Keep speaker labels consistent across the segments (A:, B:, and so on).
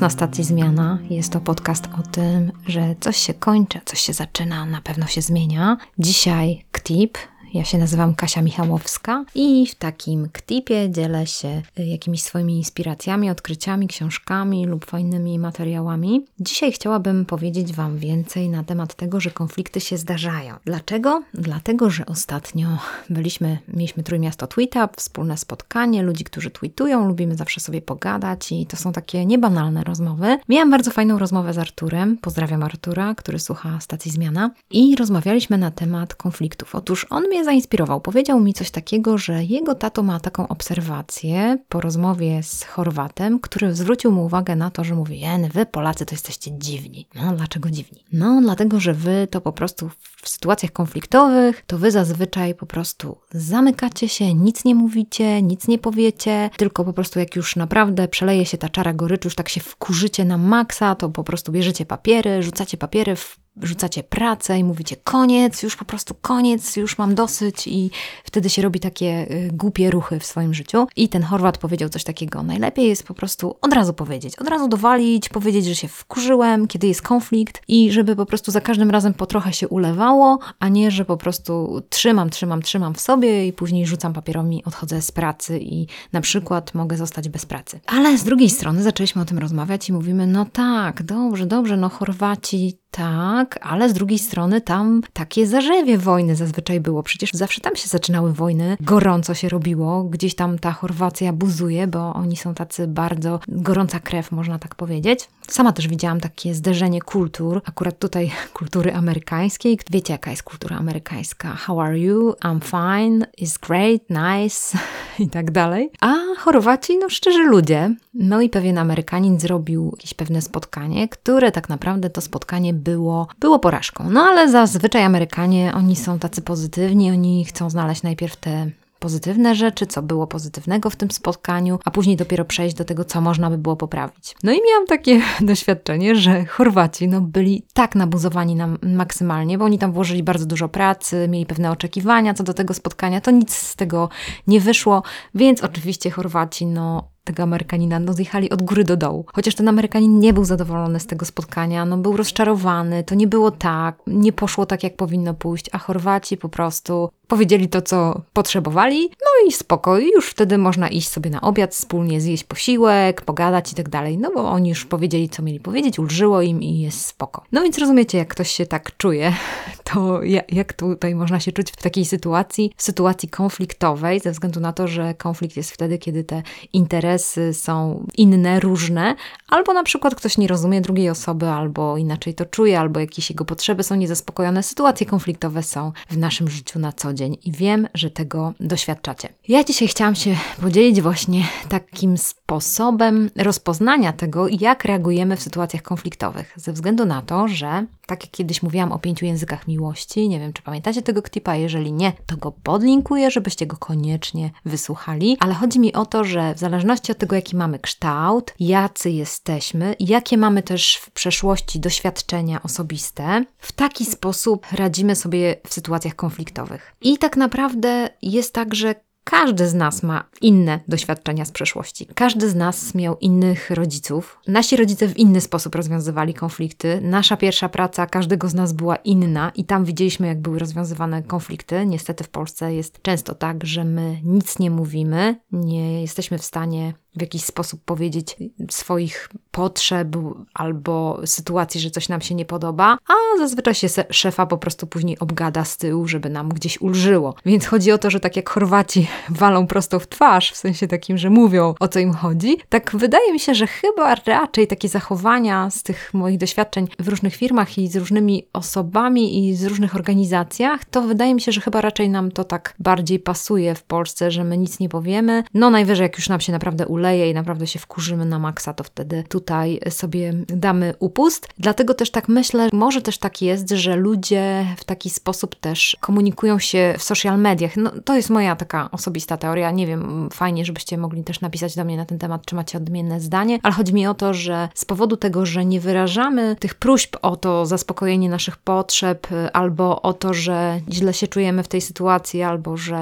A: Na stacji Zmiana. Jest to podcast o tym, że coś się kończy, coś się zaczyna, na pewno się zmienia. Dzisiaj KTIP, ja się nazywam Kasia Michałowska i w takim ktipie dzielę się y, jakimiś swoimi inspiracjami, odkryciami, książkami lub fajnymi materiałami. Dzisiaj chciałabym powiedzieć Wam więcej na temat tego, że konflikty się zdarzają. Dlaczego? Dlatego, że ostatnio byliśmy, mieliśmy Trójmiasto Tweeta, wspólne spotkanie ludzi, którzy tweetują, lubimy zawsze sobie pogadać i to są takie niebanalne rozmowy. Miałam bardzo fajną rozmowę z Arturem, pozdrawiam Artura, który słucha stacji Zmiana i rozmawialiśmy na temat konfliktów. Otóż on mnie mnie zainspirował. Powiedział mi coś takiego, że jego tato ma taką obserwację po rozmowie z Chorwatem, który zwrócił mu uwagę na to, że mówi: Jen, wy Polacy to jesteście dziwni. No, dlaczego dziwni? No, dlatego, że wy to po prostu w sytuacjach konfliktowych, to wy zazwyczaj po prostu zamykacie się, nic nie mówicie, nic nie powiecie, tylko po prostu jak już naprawdę przeleje się ta czara gorycz, już tak się wkurzycie na maksa, to po prostu bierzecie papiery, rzucacie papiery w rzucacie pracę i mówicie koniec, już po prostu koniec, już mam dosyć i wtedy się robi takie y, głupie ruchy w swoim życiu. I ten Chorwat powiedział coś takiego, najlepiej jest po prostu od razu powiedzieć, od razu dowalić, powiedzieć, że się wkurzyłem, kiedy jest konflikt i żeby po prostu za każdym razem po trochę się ulewało, a nie, że po prostu trzymam, trzymam, trzymam w sobie i później rzucam papierami, odchodzę z pracy i na przykład mogę zostać bez pracy. Ale z drugiej strony zaczęliśmy o tym rozmawiać i mówimy, no tak, dobrze, dobrze, no Chorwaci tak, ale z drugiej strony tam takie zarzewie wojny zazwyczaj było. Przecież zawsze tam się zaczynały wojny, gorąco się robiło. Gdzieś tam ta Chorwacja buzuje, bo oni są tacy bardzo gorąca krew, można tak powiedzieć. Sama też widziałam takie zderzenie kultur, akurat tutaj kultury amerykańskiej. Wiecie, jaka jest kultura amerykańska? How are you? I'm fine, it's great, nice i tak dalej. A Chorwaci, no szczerze ludzie. No i pewien Amerykanin zrobił jakieś pewne spotkanie, które tak naprawdę to spotkanie było, było porażką. No ale zazwyczaj Amerykanie, oni są tacy pozytywni, oni chcą znaleźć najpierw te pozytywne rzeczy, co było pozytywnego w tym spotkaniu, a później dopiero przejść do tego, co można by było poprawić. No i miałam takie doświadczenie, że Chorwaci no, byli tak nabuzowani nam maksymalnie, bo oni tam włożyli bardzo dużo pracy, mieli pewne oczekiwania co do tego spotkania, to nic z tego nie wyszło, więc oczywiście Chorwaci no tego Amerykanina, no zjechali od góry do dołu. Chociaż ten Amerykanin nie był zadowolony z tego spotkania, no był rozczarowany, to nie było tak, nie poszło tak, jak powinno pójść, a Chorwaci po prostu powiedzieli to, co potrzebowali, no i spoko, już wtedy można iść sobie na obiad, wspólnie zjeść posiłek, pogadać i tak dalej, no bo oni już powiedzieli, co mieli powiedzieć, ulżyło im i jest spoko. No więc rozumiecie, jak ktoś się tak czuje, to jak tutaj można się czuć w takiej sytuacji, w sytuacji konfliktowej, ze względu na to, że konflikt jest wtedy, kiedy te interesy są inne, różne, albo na przykład ktoś nie rozumie drugiej osoby, albo inaczej to czuje, albo jakieś jego potrzeby są niezaspokojone. Sytuacje konfliktowe są w naszym życiu na co dzień i wiem, że tego doświadczacie. Ja dzisiaj chciałam się podzielić właśnie takim sposobem rozpoznania tego, jak reagujemy w sytuacjach konfliktowych, ze względu na to, że tak jak kiedyś mówiłam o pięciu językach miłości, nie wiem czy pamiętacie tego ktipa, jeżeli nie, to go podlinkuję, żebyście go koniecznie wysłuchali, ale chodzi mi o to, że w zależności od tego, jaki mamy kształt, jacy jesteśmy, jakie mamy też w przeszłości doświadczenia osobiste, w taki sposób radzimy sobie w sytuacjach konfliktowych. I tak naprawdę jest tak, że każdy z nas ma inne doświadczenia z przeszłości. Każdy z nas miał innych rodziców. Nasi rodzice w inny sposób rozwiązywali konflikty. Nasza pierwsza praca każdego z nas była inna i tam widzieliśmy, jak były rozwiązywane konflikty. Niestety w Polsce jest często tak, że my nic nie mówimy, nie jesteśmy w stanie w jakiś sposób powiedzieć swoich potrzeb albo sytuacji, że coś nam się nie podoba, a zazwyczaj się szefa po prostu później obgada z tyłu, żeby nam gdzieś ulżyło. Więc chodzi o to, że tak jak Chorwaci walą prosto w twarz, w sensie takim, że mówią o co im chodzi, tak wydaje mi się, że chyba raczej takie zachowania z tych moich doświadczeń w różnych firmach i z różnymi osobami i z różnych organizacjach, to wydaje mi się, że chyba raczej nam to tak bardziej pasuje w Polsce, że my nic nie powiemy. No najwyżej jak już nam się naprawdę uleje, i naprawdę się wkurzymy na maksa, to wtedy tutaj sobie damy upust. Dlatego też tak myślę, może też tak jest, że ludzie w taki sposób też komunikują się w social mediach. No, to jest moja taka osobista teoria. Nie wiem, fajnie, żebyście mogli też napisać do mnie na ten temat, czy macie odmienne zdanie, ale chodzi mi o to, że z powodu tego, że nie wyrażamy tych próśb o to zaspokojenie naszych potrzeb, albo o to, że źle się czujemy w tej sytuacji, albo że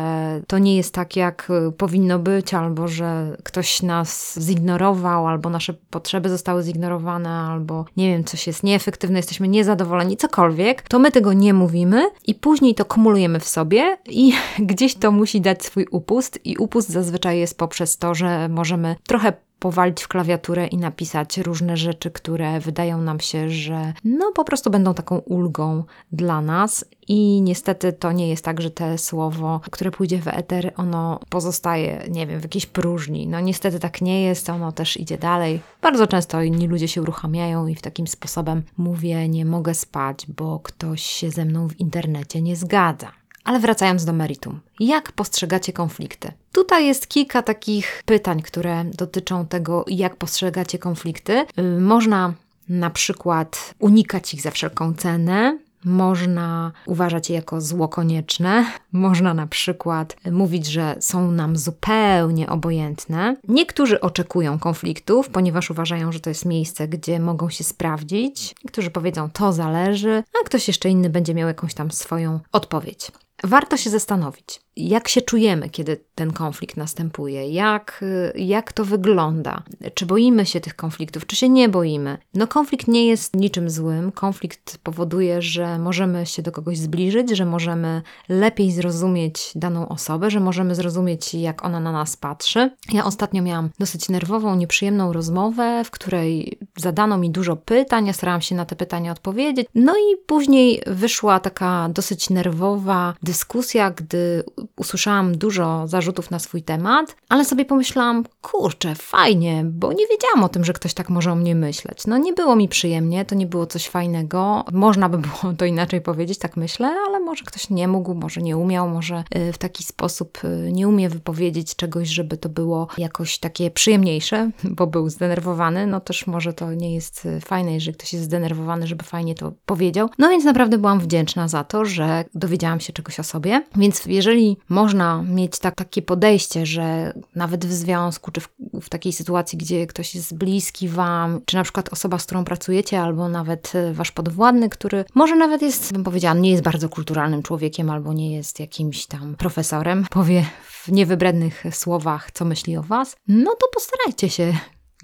A: to nie jest tak, jak powinno być, albo że ktoś nam nas zignorował, albo nasze potrzeby zostały zignorowane, albo nie wiem, coś jest nieefektywne, jesteśmy niezadowoleni, cokolwiek, to my tego nie mówimy i później to kumulujemy w sobie i gdzieś to musi dać swój upust i upust zazwyczaj jest poprzez to, że możemy trochę powalić w klawiaturę i napisać różne rzeczy, które wydają nam się, że no po prostu będą taką ulgą dla nas. I niestety to nie jest tak, że te słowo, które pójdzie w eter, ono pozostaje, nie wiem, w jakiejś próżni. No niestety tak nie jest, ono też idzie dalej. Bardzo często inni ludzie się uruchamiają i w takim sposobem mówię, nie mogę spać, bo ktoś się ze mną w internecie nie zgadza. Ale wracając do meritum, jak postrzegacie konflikty? Tutaj jest kilka takich pytań, które dotyczą tego, jak postrzegacie konflikty. Y, można na przykład unikać ich za wszelką cenę, można uważać je jako zło konieczne, można na przykład mówić, że są nam zupełnie obojętne. Niektórzy oczekują konfliktów, ponieważ uważają, że to jest miejsce, gdzie mogą się sprawdzić. Niektórzy powiedzą, to zależy, a ktoś jeszcze inny będzie miał jakąś tam swoją odpowiedź. Warto się zastanowić, jak się czujemy, kiedy ten konflikt następuje, jak, jak to wygląda, czy boimy się tych konfliktów, czy się nie boimy. No, konflikt nie jest niczym złym. Konflikt powoduje, że możemy się do kogoś zbliżyć, że możemy lepiej zrozumieć daną osobę, że możemy zrozumieć, jak ona na nas patrzy. Ja ostatnio miałam dosyć nerwową, nieprzyjemną rozmowę, w której zadano mi dużo pytań, ja starałam się na te pytania odpowiedzieć. No i później wyszła taka dosyć nerwowa dyskusja, gdy usłyszałam dużo zarzutów na swój temat, ale sobie pomyślałam, kurczę, fajnie, bo nie wiedziałam o tym, że ktoś tak może o mnie myśleć. No nie było mi przyjemnie, to nie było coś fajnego. Można by było to inaczej powiedzieć, tak myślę, ale może ktoś nie mógł, może nie umiał, może y, w taki sposób y, nie umie wypowiedzieć czegoś, żeby to było jakoś takie przyjemniejsze, bo był zdenerwowany. No też może to nie jest y, fajne, jeżeli ktoś jest zdenerwowany, żeby fajnie to powiedział. No więc naprawdę byłam wdzięczna za to, że dowiedziałam się czegoś o sobie. Więc jeżeli można mieć tak, takie podejście, że nawet w związku, czy w, w, takiej sytuacji, gdzie ktoś jest bliski Wam, czy na przykład osoba, z którą pracujecie, albo nawet e, Wasz podwładny, który może nawet jest, bym powiedziała, nie jest bardzo kulturalnym człowiekiem, albo nie jest jakimś tam profesorem, powie w niewybrednych słowach, co myśli o Was, no to postarajcie się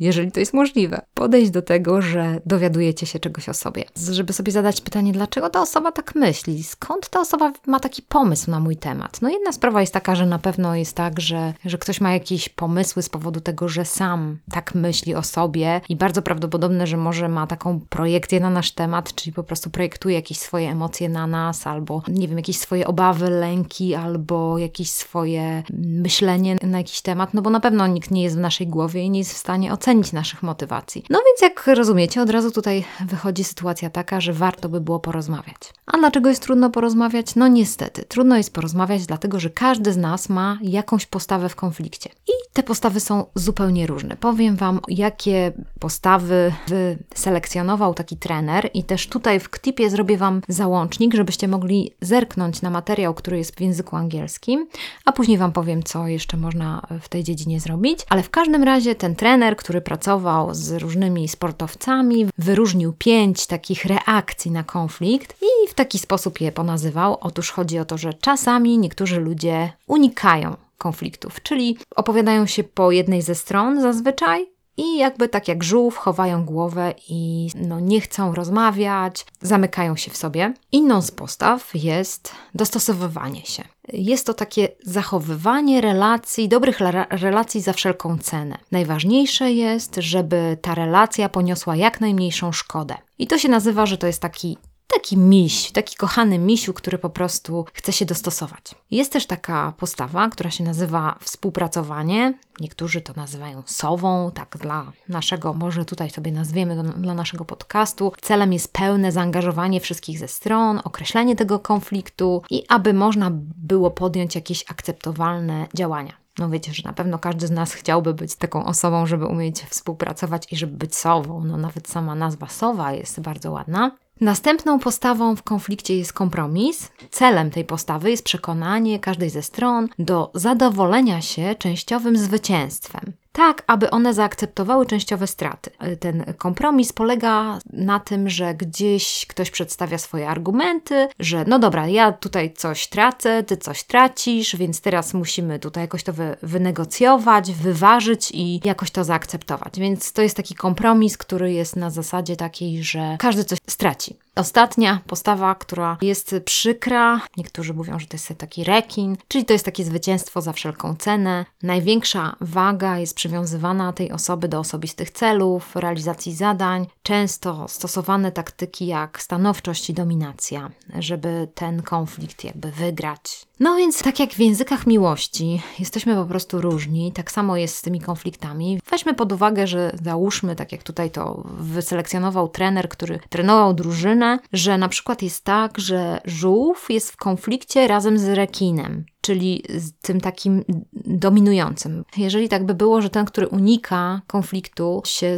A: jeżeli to jest możliwe. Podejść do tego, że dowiadujecie się czegoś o sobie. Żeby sobie zadać pytanie, dlaczego ta osoba tak myśli? Skąd ta osoba ma taki pomysł na mój temat? No jedna sprawa jest taka, że na pewno jest tak, że, że ktoś ma jakieś pomysły z powodu tego, że sam tak myśli o sobie i bardzo prawdopodobne, że może ma taką projekcję na nasz temat, czyli po prostu projektuje jakieś swoje emocje na nas, albo nie wiem, jakieś swoje obawy, lęki, albo jakieś swoje myślenie na jakiś temat, no bo na pewno nikt nie jest w naszej głowie i nie jest w stanie ocenić naszych motywacji. No więc jak rozumiecie, od razu tutaj wychodzi sytuacja taka, że warto by było porozmawiać. A dlaczego jest trudno porozmawiać? No niestety, trudno jest porozmawiać, dlatego że każdy z nas ma jakąś postawę w konflikcie. I te postawy są zupełnie różne. Powiem Wam, jakie postawy wyselekcjonował taki trener i też tutaj w klipie zrobię Wam załącznik, żebyście mogli zerknąć na materiał, który jest w języku angielskim, a później Wam powiem, co jeszcze można w tej dziedzinie zrobić. Ale w każdym razie ten trener, który pracował z różnymi sportowcami, wyróżnił pięć takich reakcji na konflikt i w taki sposób je ponazywał. Otóż chodzi o to, że czasami niektórzy ludzie unikają konfliktów, czyli opowiadają się po jednej ze stron zazwyczaj, i jakby tak jak żółw chowają głowę i no, nie chcą rozmawiać, zamykają się w sobie. Inną z postaw jest dostosowywanie się. Jest to takie zachowywanie relacji, dobrych relacji za wszelką cenę. Najważniejsze jest, żeby ta relacja poniosła jak najmniejszą szkodę. I to się nazywa, że to jest taki taki miś, taki kochany misiu, który po prostu chce się dostosować. Jest też taka postawa, która się nazywa współpracowanie. Niektórzy to nazywają sową, tak dla naszego, może tutaj sobie nazwiemy to dla naszego podcastu. Celem jest pełne zaangażowanie wszystkich ze stron, określenie tego konfliktu i aby można było podjąć jakieś akceptowalne działania. No wiecie, że na pewno każdy z nas chciałby być taką osobą, żeby umieć współpracować i żeby być sową. No nawet sama nazwa sowa jest bardzo ładna. Następną postawą w konflikcie jest kompromis. Celem tej postawy jest przekonanie każdej ze stron do zadowolenia się częściowym zwycięstwem. Tak aby one zaakceptowały częściowe straty. Ten kompromis polega na tym, że gdzieś ktoś przedstawia swoje argumenty, że no dobra, ja tutaj coś tracę, ty coś tracisz, więc teraz musimy tutaj jakoś to wy wynegocjować, wyważyć i jakoś to zaakceptować. Więc to jest taki kompromis, który jest na zasadzie takiej, że każdy coś straci. Ostatnia postawa, która jest przykra, niektórzy mówią, że to jest taki rekin, czyli to jest takie zwycięstwo za wszelką cenę. Największa waga jest przywiązywana tej osoby do osobistych celów, realizacji zadań. Często stosowane taktyki jak stanowczość i dominacja, żeby ten konflikt jakby wygrać. No więc tak jak w językach miłości jesteśmy po prostu różni, tak samo jest z tymi konfliktami. Weźmy pod uwagę, że załóżmy, tak jak tutaj to wyselekcjonował trener, który trenował drużynę, że na przykład jest tak, że żółw jest w konflikcie razem z rekinem czyli z tym takim dominującym. Jeżeli tak by było, że ten, który unika konfliktu, się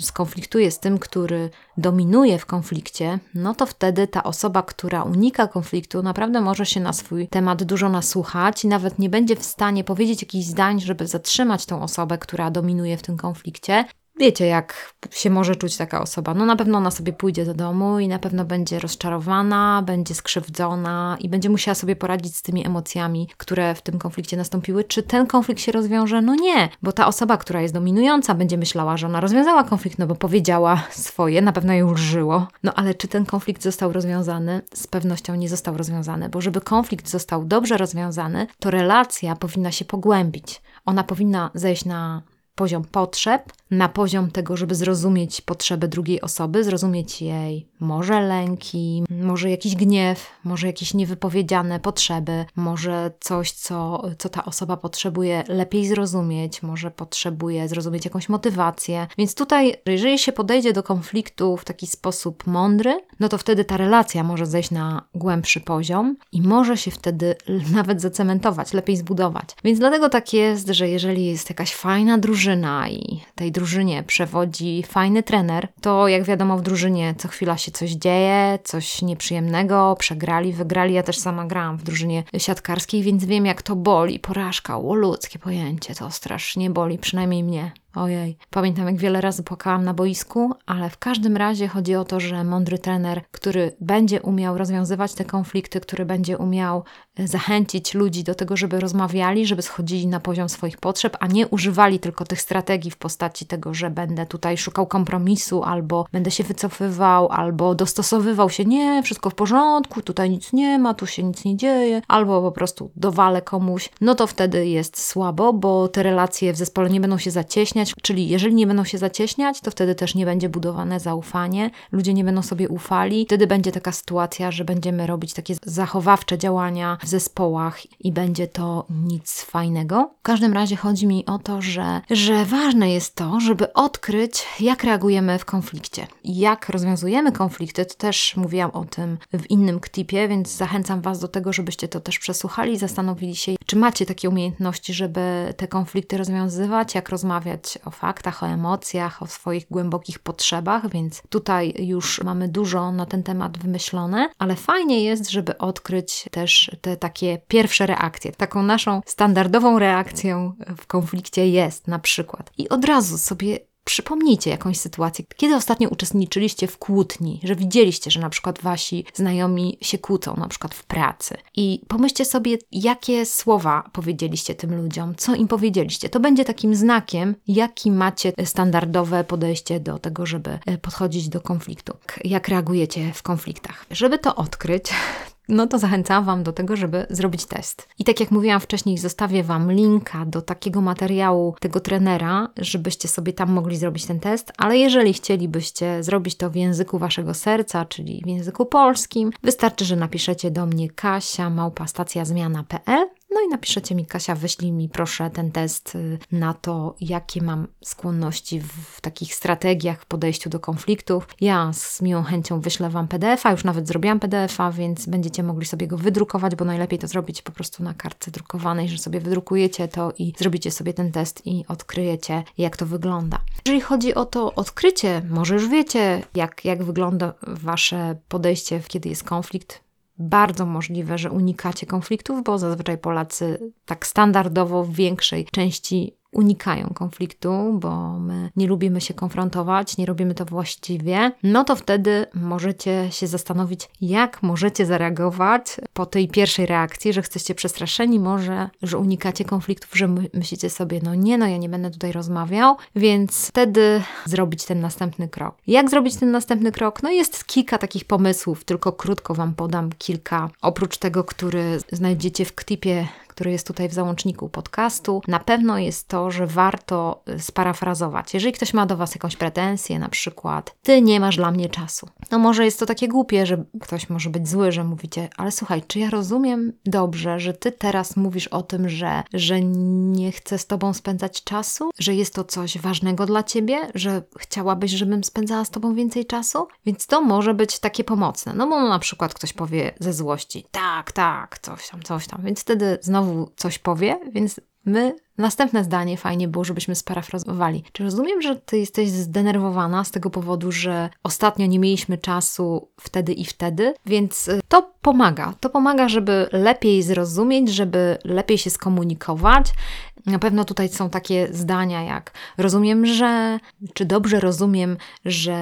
A: skonfliktuje z tym, który dominuje w konflikcie, no to wtedy ta osoba, która unika konfliktu, naprawdę może się na swój temat dużo nasłuchać i nawet nie będzie w stanie powiedzieć jakichś zdań, żeby zatrzymać tą osobę, która dominuje w tym konflikcie. Wiecie, jak się może czuć taka osoba. No na pewno ona sobie pójdzie do domu i na pewno będzie rozczarowana, będzie skrzywdzona i będzie musiała sobie poradzić z tymi emocjami, które w tym konflikcie nastąpiły. Czy ten konflikt się rozwiąże? No nie, bo ta osoba, która jest dominująca, będzie myślała, że ona rozwiązała konflikt, no bo powiedziała swoje, na pewno jej ulżyło. No ale czy ten konflikt został rozwiązany? Z pewnością nie został rozwiązany, bo żeby konflikt został dobrze rozwiązany, to relacja powinna się pogłębić. Ona powinna zejść na poziom potrzeb, na poziom tego, żeby zrozumieć potrzeby drugiej osoby, zrozumieć jej może lęki, może jakiś gniew, może jakieś niewypowiedziane potrzeby, może coś, co, co ta osoba potrzebuje lepiej zrozumieć, może potrzebuje zrozumieć jakąś motywację. Więc tutaj, jeżeli się podejdzie do konfliktu w taki sposób mądry, no to wtedy ta relacja może zejść na głębszy poziom i może się wtedy nawet zacementować, lepiej zbudować. Więc dlatego tak jest, że jeżeli jest jakaś fajna drużyna i tej drużynie przewodzi fajny trener, to jak wiadomo w drużynie co chwila się coś dzieje, coś nieprzyjemnego, przegrali, wygrali. Ja też sama grałam w drużynie siatkarskiej, więc wiem jak to boli. Porażka, o ludzkie pojęcie, to strasznie boli, przynajmniej mnie. Ojej, pamiętam jak wiele razy płakałam na boisku, ale w każdym razie chodzi o to, że mądry trener, który będzie umiał rozwiązywać te konflikty, który będzie umiał e, zachęcić ludzi do tego, żeby rozmawiali, żeby schodzili na poziom swoich potrzeb, a nie używali tylko tych strategii w postaci tego, że będę tutaj szukał kompromisu, albo będę się wycofywał, albo dostosowywał się, nie, wszystko w porządku, tutaj nic nie ma, tu się nic nie dzieje, albo po prostu dowalę komuś, no to wtedy jest słabo, bo te relacje w zespole nie będą się zacieśniać, zacieśniać, czyli jeżeli nie będą się zacieśniać, to wtedy też nie będzie budowane zaufanie, ludzie nie będą sobie ufali, wtedy będzie taka sytuacja, że będziemy robić takie zachowawcze działania w zespołach i będzie to nic fajnego. W każdym razie chodzi mi o to, że, że ważne jest to, żeby odkryć, jak reagujemy w konflikcie. Jak rozwiązujemy konflikty, to też mówiłam o tym w innym klipie, więc zachęcam Was do tego, żebyście to też przesłuchali zastanowili się, czy macie takie umiejętności, żeby te konflikty rozwiązywać, jak rozmawiać o faktach, o emocjach, o swoich głębokich potrzebach, więc tutaj już mamy dużo na ten temat wymyślone, ale fajnie jest, żeby odkryć też te takie pierwsze reakcje. Taką naszą standardową reakcją w konflikcie jest na przykład i od razu sobie Przypomnijcie jakąś sytuację, kiedy ostatnio uczestniczyliście w kłótni, że widzieliście, że na przykład wasi znajomi się kłócą, na przykład w pracy. I pomyślcie sobie, jakie słowa powiedzieliście tym ludziom, co im powiedzieliście. To będzie takim znakiem, jaki macie standardowe podejście do tego, żeby e, podchodzić do konfliktu. Jak reagujecie w konfliktach. Żeby to odkryć, no to zachęcam Wam do tego, żeby zrobić test. I tak jak mówiłam wcześniej, zostawię Wam linka do takiego materiału tego trenera, żebyście sobie tam mogli zrobić ten test, ale jeżeli chcielibyście zrobić to w języku Waszego serca, czyli w języku polskim, wystarczy, że napiszecie do mnie kasia małpastacjazmiana.pl no i napiszecie mi, Kasia, wyślij mi proszę ten test y, na to, jakie mam skłonności w takich strategiach w podejściu do konfliktów. Ja z miłą chęcią wyślę Wam PDF-a, już nawet zrobiłam PDF-a, więc będziecie mogli sobie go wydrukować, bo najlepiej to zrobić po prostu na kartce drukowanej, że sobie wydrukujecie to i zrobicie sobie ten test i odkryjecie, jak to wygląda. Jeżeli chodzi o to odkrycie, może już wiecie, jak, jak wygląda Wasze podejście, kiedy jest konflikt bardzo możliwe, że unikacie konfliktów, bo zazwyczaj Polacy tak standardowo w większej części unikają konfliktu, bo my nie lubimy się konfrontować, nie robimy to właściwie, no to wtedy możecie się zastanowić, jak możecie zareagować po tej pierwszej reakcji, że jesteście przestraszeni, może, że unikacie konfliktów, że myślicie sobie, no nie, no ja nie będę tutaj rozmawiał, więc wtedy zrobić ten następny krok. Jak zrobić ten następny krok? No jest kilka takich pomysłów, tylko krótko Wam podam kilka. Oprócz tego, który znajdziecie w klipie który jest tutaj w załączniku podcastu, na pewno jest to, że warto y, sparafrazować. Jeżeli ktoś ma do Was jakąś pretensję, na przykład, ty nie masz dla mnie czasu. No może jest to takie głupie, że ktoś może być zły, że mówicie, ale słuchaj, czy ja rozumiem dobrze, że ty teraz mówisz o tym, że, że nie chcę z tobą spędzać czasu, że jest to coś ważnego dla ciebie, że chciałabyś, żebym spędzała z tobą więcej czasu? Więc to może być takie pomocne. No bo na przykład ktoś powie ze złości, tak, tak, coś tam, coś tam. Więc wtedy znowu znowu coś powie, więc my następne zdanie fajnie było, żebyśmy sparafrazowali. Czy rozumiem, że ty jesteś zdenerwowana z tego powodu, że ostatnio nie mieliśmy czasu wtedy i wtedy, więc y, to pomaga. To pomaga, żeby lepiej zrozumieć, żeby lepiej się skomunikować. Na pewno tutaj są takie zdania jak rozumiem, że, czy dobrze rozumiem, że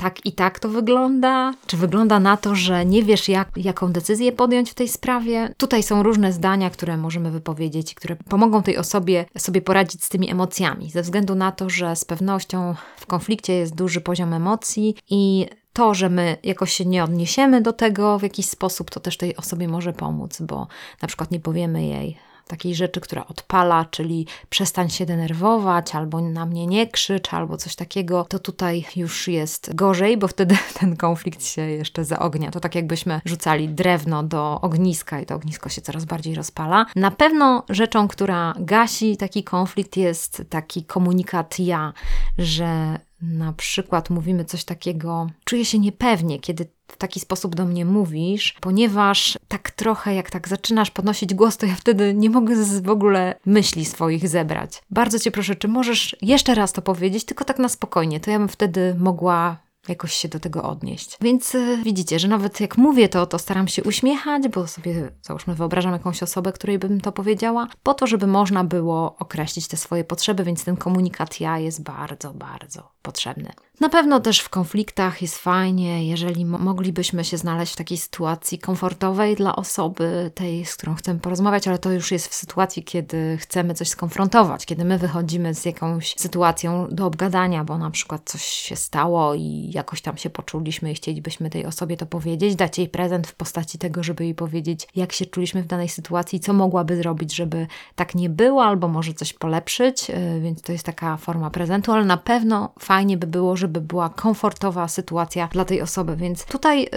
A: tak i tak to wygląda? Czy wygląda na to, że nie wiesz, jak, jaką decyzję podjąć w tej sprawie? Tutaj są różne zdania, które możemy wypowiedzieć, które pomogą tej osobie sobie poradzić z tymi emocjami, ze względu na to, że z pewnością w konflikcie jest duży poziom emocji i to, że my jakoś się nie odniesiemy do tego w jakiś sposób, to też tej osobie może pomóc, bo na przykład nie powiemy jej, takiej rzeczy, która odpala, czyli przestań się denerwować, albo na mnie nie krzycz, albo coś takiego, to tutaj już jest gorzej, bo wtedy ten konflikt się jeszcze zaognia. To tak jakbyśmy rzucali drewno do ogniska i to ognisko się coraz bardziej rozpala. Na pewno rzeczą, która gasi taki konflikt jest taki komunikat ja, że na przykład mówimy coś takiego, czuję się niepewnie, kiedy w taki sposób do mnie mówisz, ponieważ tak trochę jak tak zaczynasz podnosić głos, to ja wtedy nie mogę w ogóle myśli swoich zebrać. Bardzo Cię proszę, czy możesz jeszcze raz to powiedzieć, tylko tak na spokojnie, to ja bym wtedy mogła jakoś się do tego odnieść. Więc y, widzicie, że nawet jak mówię to, to staram się uśmiechać, bo sobie załóżmy wyobrażam jakąś osobę, której bym to powiedziała, po to, żeby można było określić te swoje potrzeby, więc ten komunikat ja jest bardzo, bardzo potrzebny. Na pewno też w konfliktach jest fajnie, jeżeli moglibyśmy się znaleźć w takiej sytuacji komfortowej dla osoby tej, z którą chcemy porozmawiać, ale to już jest w sytuacji, kiedy chcemy coś skonfrontować, kiedy my wychodzimy z jakąś sytuacją do obgadania, bo na przykład coś się stało i jakoś tam się poczuliśmy i chcielibyśmy tej osobie to powiedzieć, dać jej prezent w postaci tego, żeby jej powiedzieć, jak się czuliśmy w danej sytuacji, co mogłaby zrobić, żeby tak nie było, albo może coś polepszyć, y, więc to jest taka forma prezentu, ale na pewno fajnie by było, żeby żeby była komfortowa sytuacja dla tej osoby. Więc tutaj y,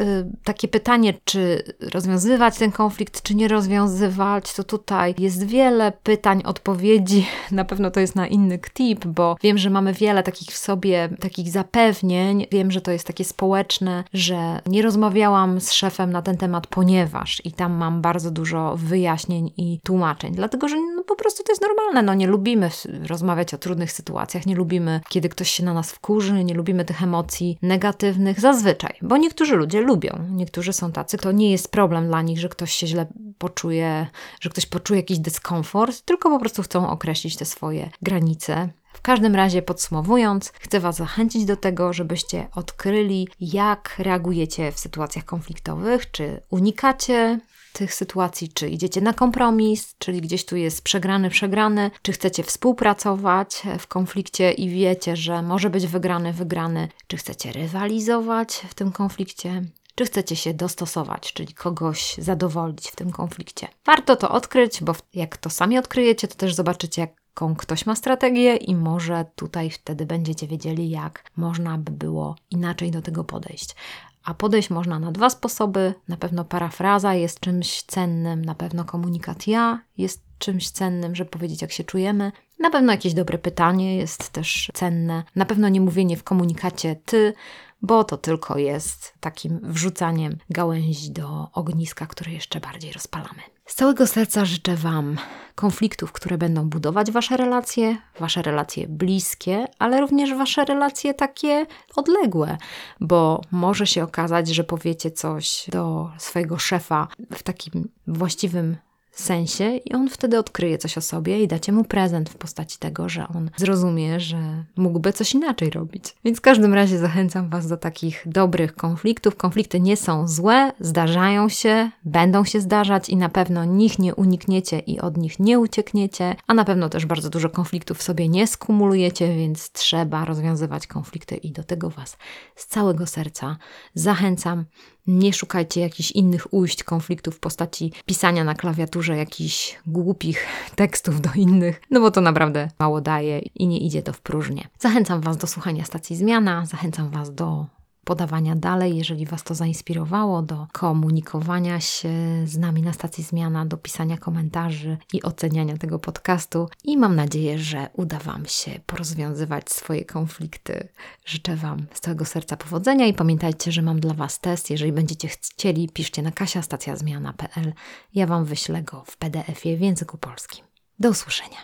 A: takie pytanie, czy rozwiązywać ten konflikt, czy nie rozwiązywać, to tutaj jest wiele pytań, odpowiedzi. Na pewno to jest na inny tip, bo wiem, że mamy wiele takich w sobie, takich zapewnień. Wiem, że to jest takie społeczne, że nie rozmawiałam z szefem na ten temat, ponieważ i tam mam bardzo dużo wyjaśnień i tłumaczeń, dlatego że no, po prostu to jest normalne. No nie lubimy rozmawiać o trudnych sytuacjach, nie lubimy, kiedy ktoś się na nas wkurzy, nie lubimy tych emocji negatywnych zazwyczaj, bo niektórzy ludzie lubią, niektórzy są tacy, to nie jest problem dla nich, że ktoś się źle poczuje, że ktoś poczuje jakiś dyskomfort, tylko po prostu chcą określić te swoje granice. W każdym razie podsumowując, chcę Was zachęcić do tego, żebyście odkryli, jak reagujecie w sytuacjach konfliktowych, czy unikacie tych sytuacji, czy idziecie na kompromis, czyli gdzieś tu jest przegrany, przegrany, czy chcecie współpracować w konflikcie i wiecie, że może być wygrany, wygrany, czy chcecie rywalizować w tym konflikcie, czy chcecie się dostosować, czyli kogoś zadowolić w tym konflikcie. Warto to odkryć, bo jak to sami odkryjecie, to też zobaczycie, jaką ktoś ma strategię i może tutaj wtedy będziecie wiedzieli, jak można by było inaczej do tego podejść. A podejść można na dwa sposoby. Na pewno parafraza jest czymś cennym, na pewno komunikat ja jest czymś cennym, żeby powiedzieć, jak się czujemy. Na pewno jakieś dobre pytanie jest też cenne. Na pewno nie mówienie w komunikacie ty, bo to tylko jest takim wrzucaniem gałęzi do ogniska, które jeszcze bardziej rozpalamy. Z całego serca życzę Wam konfliktów, które będą budować Wasze relacje, Wasze relacje bliskie, ale również Wasze relacje takie odległe, bo może się okazać, że powiecie coś do swojego szefa w takim właściwym sensie i on wtedy odkryje coś o sobie i dacie mu prezent w postaci tego, że on zrozumie, że mógłby coś inaczej robić. Więc w każdym razie zachęcam Was do takich dobrych konfliktów. Konflikty nie są złe, zdarzają się, będą się zdarzać i na pewno nich nie unikniecie i od nich nie uciekniecie, a na pewno też bardzo dużo konfliktów w sobie nie skumulujecie, więc trzeba rozwiązywać konflikty i do tego Was z całego serca zachęcam. Nie szukajcie jakichś innych ujść konfliktów w postaci pisania na klawiaturze jakichś głupich tekstów do innych, no bo to naprawdę mało daje i nie idzie to w próżnię. Zachęcam Was do słuchania stacji Zmiana, zachęcam Was do podawania dalej, jeżeli Was to zainspirowało, do komunikowania się z nami na stacji Zmiana, do pisania komentarzy i oceniania tego podcastu. I mam nadzieję, że uda Wam się porozwiązywać swoje konflikty. Życzę Wam z całego serca powodzenia i pamiętajcie, że mam dla Was test. Jeżeli będziecie chcieli, piszcie na kasiastacjazmiana.pl. Ja Wam wyślę go w PDF-ie w języku polskim. Do usłyszenia.